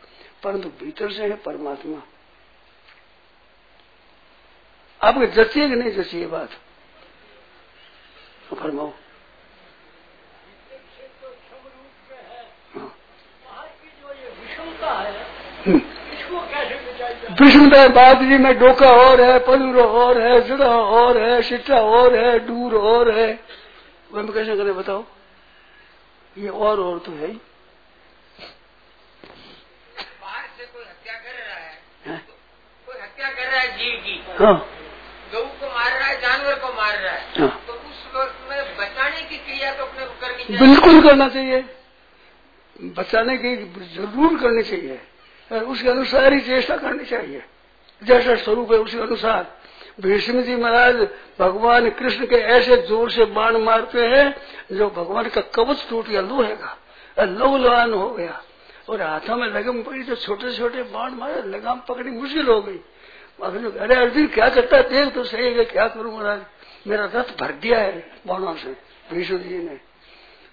परंतु भीतर से है परमात्मा। आपके जचिए कि नहीं जचिए बात? तो फरमाओ। विष्णुता है बादरी में डोका और है पलूर और है जुड़ा और है सिट्टा और है दूर और है। वह हम कैसे करें बताओ? ये और और तो है ही। बाहर से कोई हत्या कर रहा है, है? कोई हत्या कर रहा है। जीव की हाँ गऊ को मार रहा है जानवर को मार रहा है हाँ। तो उस वक्त में बचाने की क्रिया तो अपने करनी चाहिए बिल्कुल करना चाहिए। बचाने की ज़रूर करनी चाहिए। और उसके अनुसार ही चेष्टा करनी चाहिए। जैसा स्वरूप है उसके अनुसार। भीष्म जी महाराज भगवान कृष्ण के ऐसे ज़ोर से बाण मारते हैं जो भगवान का कवच टूट गया लोहे का। लौलवान हो गया। और हाथों में लगम पड़ी तो छोटे छोटे बाण मारे लगाम पकड़ी मुश्किल हो गई। अरे अर्जुन क्या करता? है देख तो सही है क्या करूँ महाराज? मेरा रथ भर दिया है बाणों से विष्णु जी ने।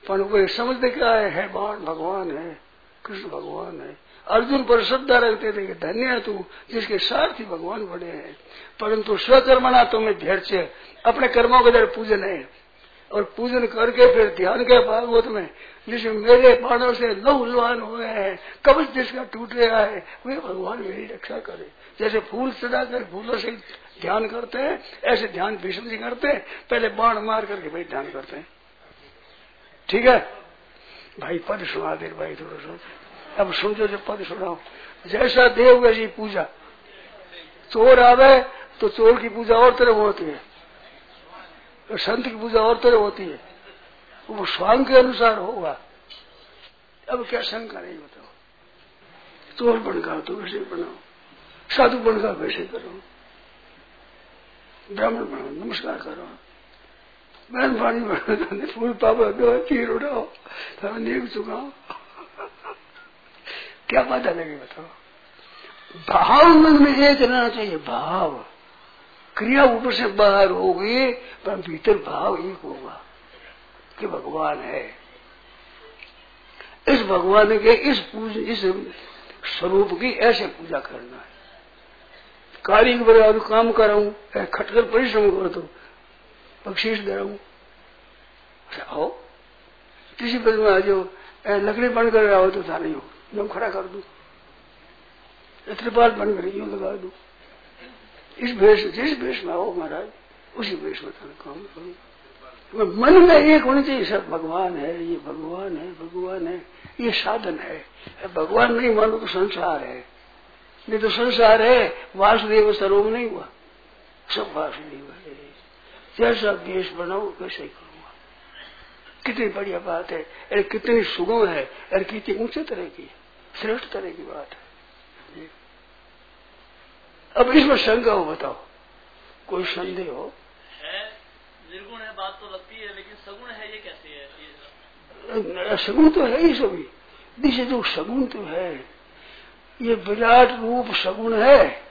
पर वो समझते क्या है, है बाण भगवान है कृष्ण भगवान है। अर्जुन पर श्रद्धा रखते थे कि धन्य है तू, जिसके सारथी भगवान बड़े हैं। परंतु स्वकर्मणा तुम्हें धैर्य अपने कर्मों के दर पूजन है। और पूजन करके फिर ध्यान के भागवत में जिसमें मेरे बाणों से लहू लुहान हुए हैं, कवच जिसका टूट रहा है, वे भगवान मेरी रक्षा करे। जैसे फूल सजा कर फूलों से ध्यान करते हैं, ऐसे ध्यान भीष्म जी करते हैं, पहले बाण मार करके भाई ध्यान करते हैं। ठीक है? भाई, पद सुना दे भाई, थोड़ा सा। अब समझो जो पद सुनाओ जैसा देव, वैसी पूजा। चोर आवे तो चोर की पूजा और तरह होती है। संत की पूजा और तरह होती है। वो स्वांग के अनुसार होगा। अब क्या शंका नहीं बताओ। चोर बनकर तो वैसे बनाओ। साधु बनकर वैसे करो। ब्राह्मण बनाओ, नमस्कार करो। बहन पानी बनो फूल पापा दो चीर उड़ाओ तो नेक चुकाओ। क्या बात लगी बताओ? भाव मन में एक रहना चाहिए, भाव। क्रिया ऊपर से बाहर होगी पर भीतर भाव एक होगा कि भगवान है। इस भगवान के इस पूज, इस स्वरूप की ऐसे पूजा करना है। कार्य बराबर काम कर रहा हूँ खटकर परिश्रम कर दो बख्शीश दे रहा हूँ आओ। किसी पद में आ जाओ लकड़ी बन कर रहा हो तो था नहीं हो। यूँ खड़ा कर दू। त्रिपाल बन कर यूँ लगा दू। इस भेष, जिस भेष में आओ महाराज, उसी भेष में काम करूँ। मन में एक होनी चाहिए सब भगवान है, ये भगवान है भगवान है, ये साधन है। भगवान नहीं मानो तो संसार है। नहीं तो संसार है, वासुदेव सर्वम नहीं हुआ। सब वासुदेव है। जैसा देश बनाओ, वैसे ही करूँगा कितनी बढ़िया बात है। अरे कितनी सुगम है, अरे कितनी ऊँचे तरह की श्रेष्ठ तरह की बात है। अब इसमें शंका हो बताओ। कोई संदेह हो? निर्गुण है बात तो लगती है लेकिन सगुण है ये कैसे है? सगुण तो है ही सभी। जो सगुण तो है ये विराट रूप सगुण है।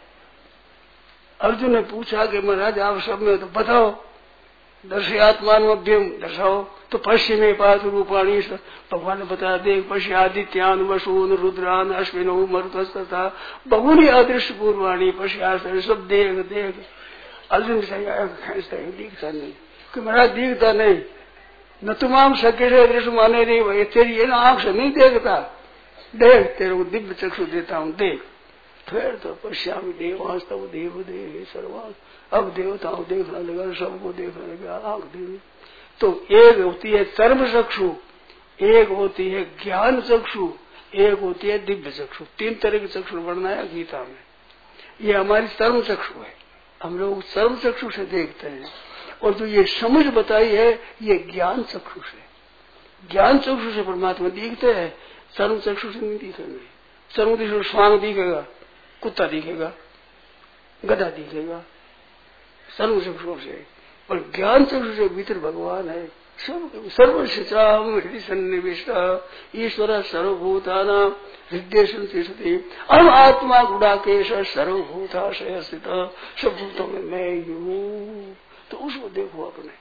अर्जुन ने पूछा कि महाराज आप सब में तो बताओ दर्शयात्मान मध्यम दर्शाओ तो पश्चिमी पात रूपाणी भगवान ने बताया, देख पश्य आदित्यान वसून रुद्रान, अश्विनो तथा बहुनी अदृश्य पूर्वाणी पश्य सब देख देख। अर्जुन दिखता नहीं। कि महाराज दिखता नहीं। न तुमाम सके से दृश्य माने नहीं भाई तेरी ये ना, आँख से नहीं देखता। देख, तेरे को दिव्य चक्षु देता हूँ, देख। फिर तो पश्यामी देवांश तब देव देव सर्वांश अब देवताओं देखने लगा, सबको देखने लगा आँख देवी तो एक होती है कर्म चक्षु एक होती है ज्ञान चक्षु, एक होती है दिव्य चक्षु। तीन तरह के चक्षु बनाया गीता में। ये हमारी सर्व चक्षु है। हम लोग सर्व चक्षु से देखते हैं। और जो ये समझ बताई है, ये ज्ञान चक्षु से। ज्ञान चक्षु से परमात्मा दिखते हैं, सर्व चक्षु से नहीं दिखेंगे सर्व चक्षु स्वांग दिखेगा, कुत्ता दिखेगा, गधा दिखेगा सर्व चक्षु से। और ज्ञान चक्षु से भीतर भगवान है सर्व शिचाम हृदय सन्निविष्ट ईश्वर सर्वभूतान हृदय संति अब आत्मा गुड़ाकेश सर्वभूताशय स्थित सब भूतों में मैं हूँ। तो उसको देखो अपने।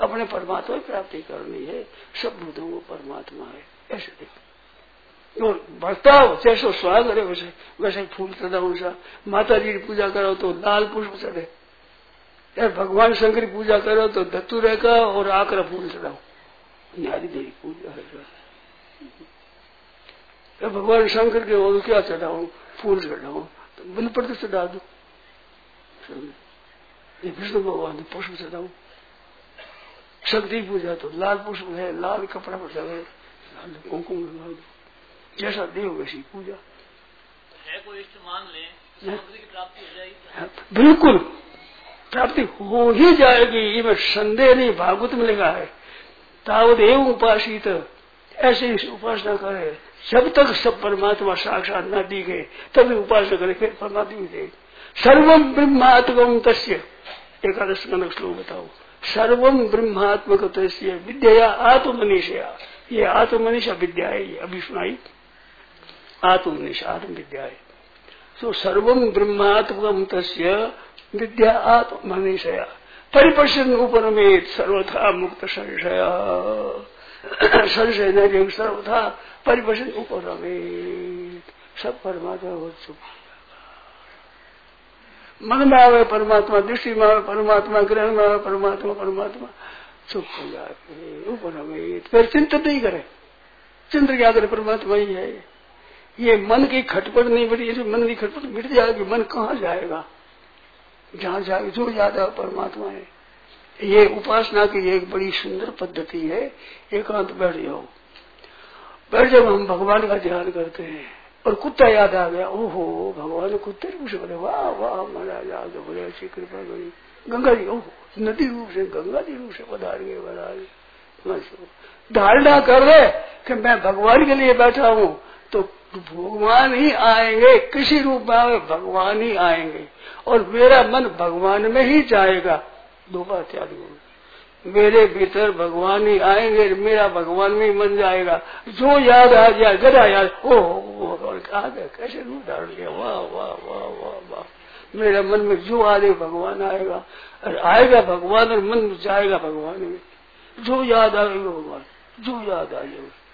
अपने परमात्मा की प्राप्ति करनी है सब भूतों को परमात्मा है। ऐसे देखो। और बर्ताव, जैसे स्वाद करे वैसे वैसे फूल चढ़ाओ सा। माता जी की पूजा करो तो लाल पुष्प चढ़े। यार भगवान शंकर की पूजा करो तो धतुरे का और आकर फूल चढ़ाओ। न्यारी देवी पूजा है। भगवान शंकर के वो क्या चढ़ाओ फूल चढ़ाओ तो बिल पर चढ़ा दो। विष्णु भगवान पुष्प चढ़ाओ शक्ति पूजा तो लाल पुष्प है लाल कपड़ा पर चढ़े लाल कुमकुम लगा दो। जैसा देव वैसी पूजा। है कोई इष्ट मान ले की प्राप्ति हो जाएगी। बिल्कुल। प्राप्ति हो ही जाएगी ये संदेह नहीं, भागवत में लिखा है। तावत एवं उपासित, ऐसे उपासना करे जब तक सब परमात्मा साक्षात न दिखे, तभी उपासना करे, फिर परमात्मा दे सर्वम ब्रह्मात्म तस्य, एकादश का श्लोक बताओ। सर्वम ब्रह्मात्मक तस्य विद्या आत्मनिशया ये आत्मनिशा विद्या है, ये अभी सुनाई आत्मनिषाद विद्या है। सो सर्वम ब्रह्मात्मकम तस्य विद्या आत्मनिशया परिपश्यन उपरमेत सर्वथा मुक्त संशय संशय नहीं सर्वथा परिपश्यन उपरमेत। सब परमात्मा हो चुका मन में आवे परमात्मा दृष्टि में आवे परमात्मा ग्रहण में आवे परमात्मा परमात्मा चुप हो ऊपर हमें फिर चिंतन नहीं करे। चिंतन क्या करे परमात्मा ही है। ये मन की खटपट नहीं बढ़ी मन की खटपट मिट जाएगी, मन कहाँ जाएगा? जहाँ जाएगा जो याद है परमात्मा है। ये उपासना की एक बड़ी सुंदर पद्धति है। एकांत बैठ जाओ। बैठ जब हम भगवान का ध्यान करते हैं और कुत्ता याद आ गया, ओहो, भगवान कुत्ते रूप से बोले वाह वाह, महाराज आ गए बोले अच्छी कृपा करी। गंगा जी, ओहो, नदी रूप से, गंगा जी रूप से पधार गए महाराज। धारणा कर रहे कि मैं भगवान के लिए बैठा हूँ तो भगवान ही आएँगे, किसी रूप में भगवान ही आएँगे। और मेरा मन भगवान में ही जाएगा, दो बात याद मेरे भीतर भगवान ही आएँगे, मेरा भगवान में ही मन जाएगा। जो याद आ जाए गदा याद ओ भगवान आ गया, कैसे रूप डाल किया? वाह वाह वाह वाह वाह। मेरे मन में जो आ रहे, भगवान आएगा। और आएगा भगवान और मन में जाएगा भगवान में। जो याद आएगा भगवान, जो याद आ जाए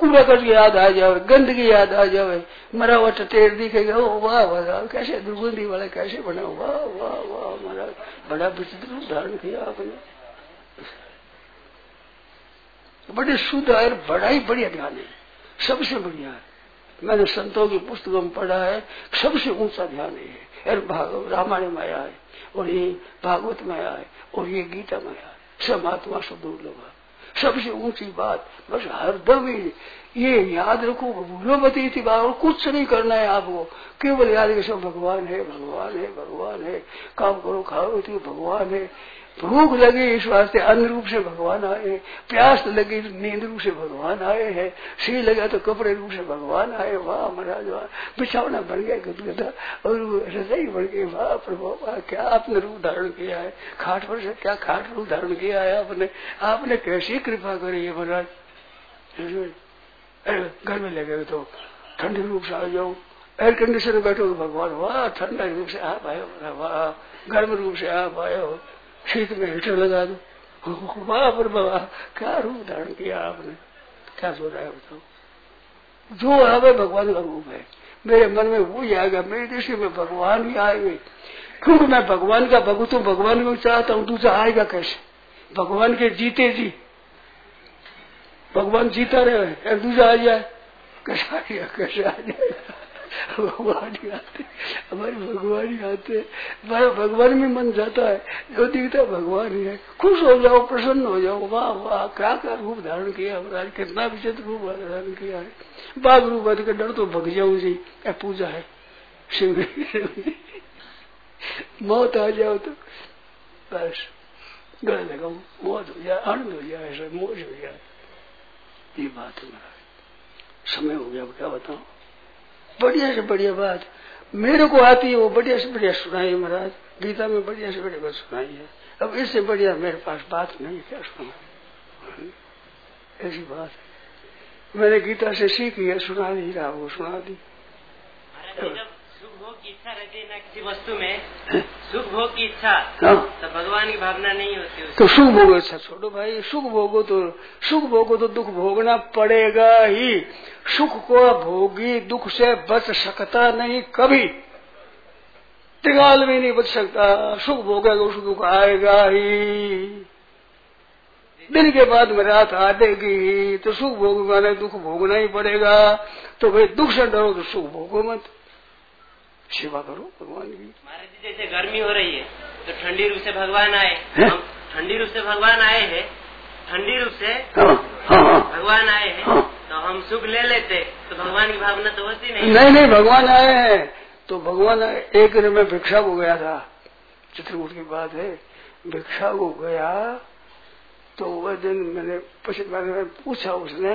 कूड़ा कट याद आ जाए गंदगी याद आ जाए मरा हुआ टेर दिखेगा, ओ वाह वाह कैसे दुर्गंधी वाला, कैसे बना, वाह वाह वाह, महाराज, बड़ा विचित्र धारण किया आपने। बड़े शुद्ध है बड़ा ही बढ़िया ध्यान है, सबसे बढ़िया है। मैंने संतों की पुस्तकों में पढ़ा है, सबसे ऊँचा ध्यान है और भागवत रामायण में आया है, और ये भागवत में आया है, और ये गीता में आया है, सब आत्मा से दूर लगा सबसे ऊँची बात, बस हरदम ही ये याद रखो भूलो मत बात, और कुछ नहीं करना है आपको। केवल याद रखो भगवान है भगवान है भगवान है। काम करो, खाओ भगवान है। भूख लगी इस वास्ते अन्न रूप से भगवान आए प्यास लगी नींद रूप से भगवान आए हैं। सी लगा तो कपड़े रूप से भगवान आए वाह महाराज, वाह। बिछावना बन गया गदगदा। और रजाई बन गई। वाह प्रभु, वाह, क्या आपने रूप धारण किया है। खाट पर से क्या खाट रूप धारण किया है आपने? आपने कैसी कृपा करी है महाराज? घर में लगे तो ठंडी रूप से आ जाओ एयर कंडीशन में बैठो भगवान, वाह, ठंडा रूप से आप आए वाह, गर्म रूप से आप हो। शीत में हीटर लगा दो। वाह पर बाबा, क्या रूप धारण किया आपने? क्या सोच है बताओ? जो आवे भगवान का रूप है। मेरे मन में वो ही आएगा मेरी दृष्टि में भगवान ही आएँगे क्योंकि मैं भगवान का भगवत हूँ? भगवान को चाहता हूँ, दूसरा आएगा कैसे? भगवान के जीते जी। भगवान जीता रहे दूसरा आ जाए। कैसे आ जाए कैसे आ जाएगा? भगवान ही आते हमारे भगवान ही आते हमारा भगवान में मन जाता है, जो दिखता है भगवान ही है। खुश हो जाओ, प्रसन्न हो जाओ, वाह वाह, क्या क्या रूप धारण किया महाराज कितना विचित्र रूप धारण किया है। बाघ रूप बन के डर तो भग जाऊ जी क्या पूजा है? शिव मौत आ जाओ तो बस, गले लगाऊ मौत हो जाए, आनंद हो जाए, ऐसा मौज हो जाए। ये बात है समय हो गया क्या बताऊँ? बढ़िया से बढ़िया बात। मेरे को आती है वो बढ़िया से बढ़िया सुनाई है महाराज। गीता में बढ़िया से बढ़िया बात सुनाई है अब इससे बढ़िया मेरे पास बात नहीं क्या सुना ऐसी बात है। मैंने गीता से सीखी है, सुना नहीं रहा वो सुना दी। की इच्छा रहती है ना किसी वस्तु में सुख भोग की इच्छा हाँ। तो भगवान की भावना नहीं होती तो सुख भोग अच्छा छोड़ो भाई सुख भोगो तो सुख भोगो तो दुख भोगना पड़ेगा ही। सुख को भोगी दुख से बच सकता नहीं कभी। त्रिकाल में नहीं बच सकता सुख भोगेगा उस दुख आएगा ही। दिन के बाद में रात आ देगी तो सुख भोग माने दुख भोगना ही पड़ेगा। तो भाई दुख से डरो तो सुख भोगो मत। सेवा करो भगवान की। महाराज जी जैसे गर्मी हो रही है तो ठंडी रूप से भगवान आए हम ठंडी रूप से भगवान आए हैं ठंडी रूप से हाँ, हाँ, हाँ, भगवान आए हैं तो हम सुख ले लेते तो भगवान की भावना तो होती नहीं। नहीं नहीं भगवान आए हैं तो भगवान एक दिन में भिक्षा को गया था चित्रकूट की बात है भिक्षा को गया तो वह दिन मैंने मैंने पूछा उसने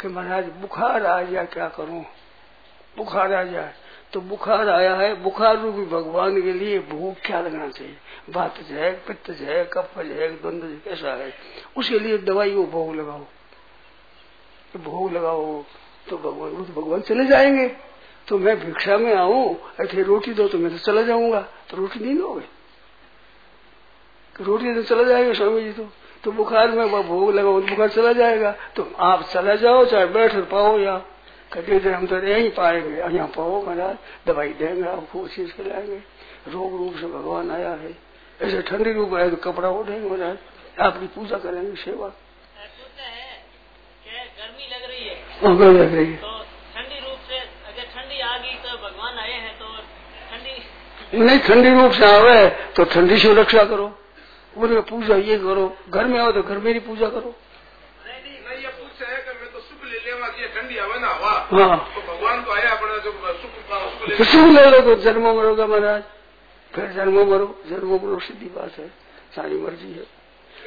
कि महाराज बुखार आ गया क्या करूँ? बुखार आ जाए तो बुखार आया है, बुखार रूपी भगवान के लिए भूख क्या लगना चाहिए? बात है, पित्त है, कफ है द्वंद कैसा है? उसके लिए दवाई वो भोग लगाओ। तो भोग लगाओ तो भगवान तो भगवान चले जाएँगे। तो मैं भिक्षा में आऊँ, ऐसे रोटी दो तो मैं तो चला जाऊँगा। तो रोटी नहीं दोगे? तो रोटी तो चला जाएगा स्वामी जी तो। तो बुखार में भोग लगाओ तो बुखार चला जाएगा। तो आप चला जाओ, चाहे बैठ पाओ या कहते थे हम तो यही पाएँगे। यहाँ पाओ महाराज दवाई देंगे आपको चीज़ लाएँगे रोग रूप से भगवान आया है। ऐसे ठंडी रूप आए तो कपड़ा उठेंगे महाराज। आपकी पूजा करेंगे सेवा। गर्मी लग रही है गर्मी लग रही है तो ठंडी रूप से अगर ठंडी आ गई तो भगवान आए हैं तो ठंडी नहीं ठंडी रूप से आवे तो ठंडी से रक्षा करो। बोले पूजा ये करो। घर में आओ तो घर में ही पूजा करो ठंडी हवा ना हवा हाँ। तो भगवान तो आया अपना जो सुख सुख ले लो तो जन्म मरोगा महाराज। फिर जन्म मरो जन्म मरो सीधी बात है सारी मर्ज़ी है।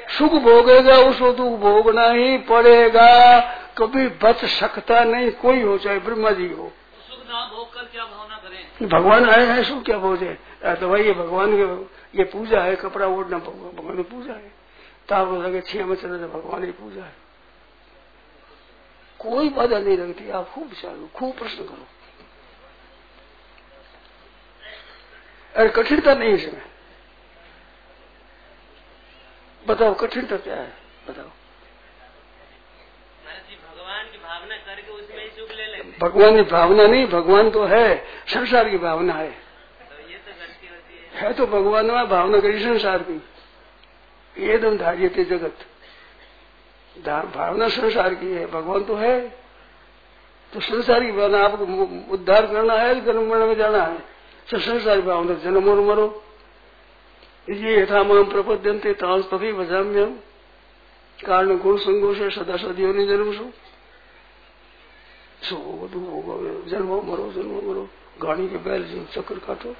सुख भोगेगा उसको दुख भोगना ही पड़ेगा। कभी बच सकता नहीं कोई हो चाहे ब्रह्मा जी हो। सुख ना भोग कर क्या भावना करें? भगवान आए हैं सुख क्या भोजे? तो भाई ये भगवान के ये पूजा है कपड़ा ओढ़ना भगवान पूजा है। ताप लगे छह में चले तो भगवान की पूजा है। कोई बाधा नहीं लगती आप खूब चालू खूब प्रश्न करो। अरे कठिनता नहीं इसमें। बताओ कठिनता क्या है? बताओ। भगवान की भावना करके उसमें सुख ले लेते भगवान की भावना नहीं भगवान तो है संसार की भावना है। तो ये तो गलती होती है। है तो भगवान में भावना करी संसार की। एकदम धार्य थे जगत। भावना संसार की है। भगवान तो है। तो संसार की भावना आपको उद्धार करना है जन्म मरण में जाना है। तो संसार की भावना, जन्म और मरो। ये यथा माम प्रपद्यंते तांस तभी भजाम्यम कारण गुण संगो से सदा सदियों ने जन्म सो। सो जन्मो मरो जन्मो मरो। गाड़ी के बैल जो चक्कर काटो।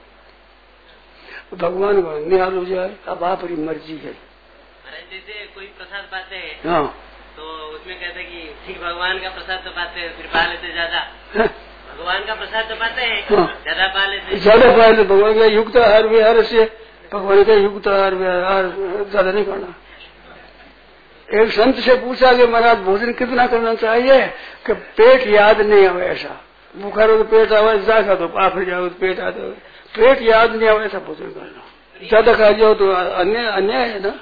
भगवान का निहाल हो जाए, अब आप मर्ज़ी है। जैसे कोई प्रसाद पाते हैं। हाँ। तो उसमें कहते हैं कि ठीक भगवान का प्रसाद तो पाते हैं फिर पा लेते ज़्यादा। भगवान का प्रसाद तो पाते हैं हाँ। ज़्यादा पा लेते ज़्यादा पा लेते भगवान का युक्त आहार विहार से भगवान का युक्त आहार विहार ज़्यादा नहीं करना। एक संत से पूछा कि महाराज भोजन कितना करना चाहिए? कि पेट याद नहीं आवे ऐसा। बुखार हो तो पेट आवे ज़्यादा तो पाप जाओ तो पेट आते पेट याद नहीं आवे ऐसा भोजन करना। ज़्यादा खा जाओ तो अन्य अन्याय है ना?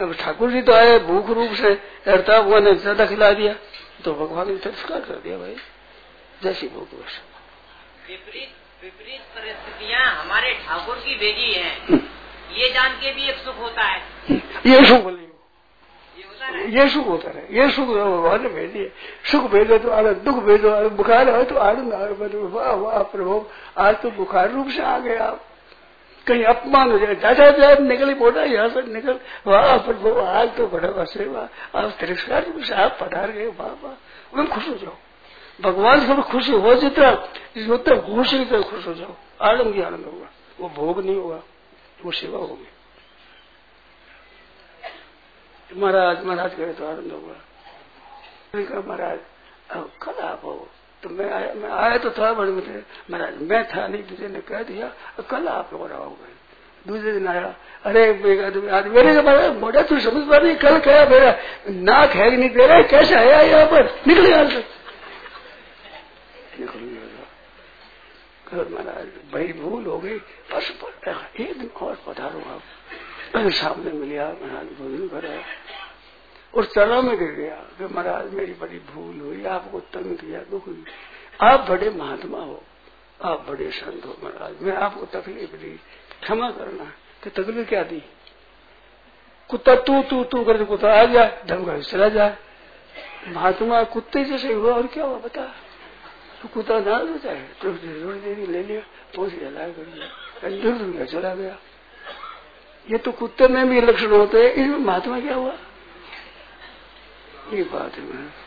अब ठाकुर जी तो आए भूख रूप से हरता हुआ ने ज़्यादा खिला दिया। तो भगवान ने तिरस्कार कर दिया भाई। जैसी भूख वैसा विपरीत विपरीत परिस्थितियाँ हमारे ठाकुर की भेजी है। ये जान के भी एक सुख होता है। ये सुख बोलिए। ये है। सुख होता है। ये सुख भगवान ने भेजिए सुख भेजो तो आनंद दुख भेजो बुखार हो तो आनंद। वाह वाह प्रभु। आज तो बुखार रूप से आ गए आप। कहीं अपमान हो जाए, चाचा चाचा निकली बोला यहाँ से निकल, वाह प्रभु आज तो बड़ा बसे वाह आज तिरस्कार आप पधार गए, वाह वाह। उन खुश हो जाओ। भगवान से खुशी हो जितना उतना खुश ही खुश हो जाओ। आनंद ही आनंद होगा। वो भोग नहीं होगा, वो सेवा होगी। महाराज महाराज करे तो आनंद होगा। महाराज, अब कल आप हो तो मैं आया मैं आया तो था, बड़े में महाराज, मैं था नहीं, दूसरे ने कह दिया कल आप लोग आओगे दूसरे दिन आया, अरे, मेरे के मोटा तू समझ पा नहीं, कल क्या मेरा नाक है नहीं दे रहा कैसे आया यहाँ पर, निकले यहाँ से। निकल महाराज भाई भूल हो गई, बस एक दिन और पधारो आप। सामने मिलिया महाराज भोजन करा और चरा में गिर गया कि महाराज, मेरी बड़ी भूल हुई, आपको तंग किया, दुख हुई। आप बड़े महात्मा हो, आप बड़े संत हो महाराज, मैं आपको तकलीफ़ दी, क्षमा करना। कि तकलीफ़ क्या दी? कुत्ता तू तू तू करके कुत्ता आ जाए ढंग चला जाए महात्मा कुत्ते जैसे हुआ, और क्या हुआ बता? तो कुत्ता ना हो जाए तो थोड़ी देरी ले लिया, पहुँच गया लाया कर दिया चला गया। ये तो कुत्ते में भी लक्षण होते हैं इसमें महात्मा क्या हुआ? ये बात है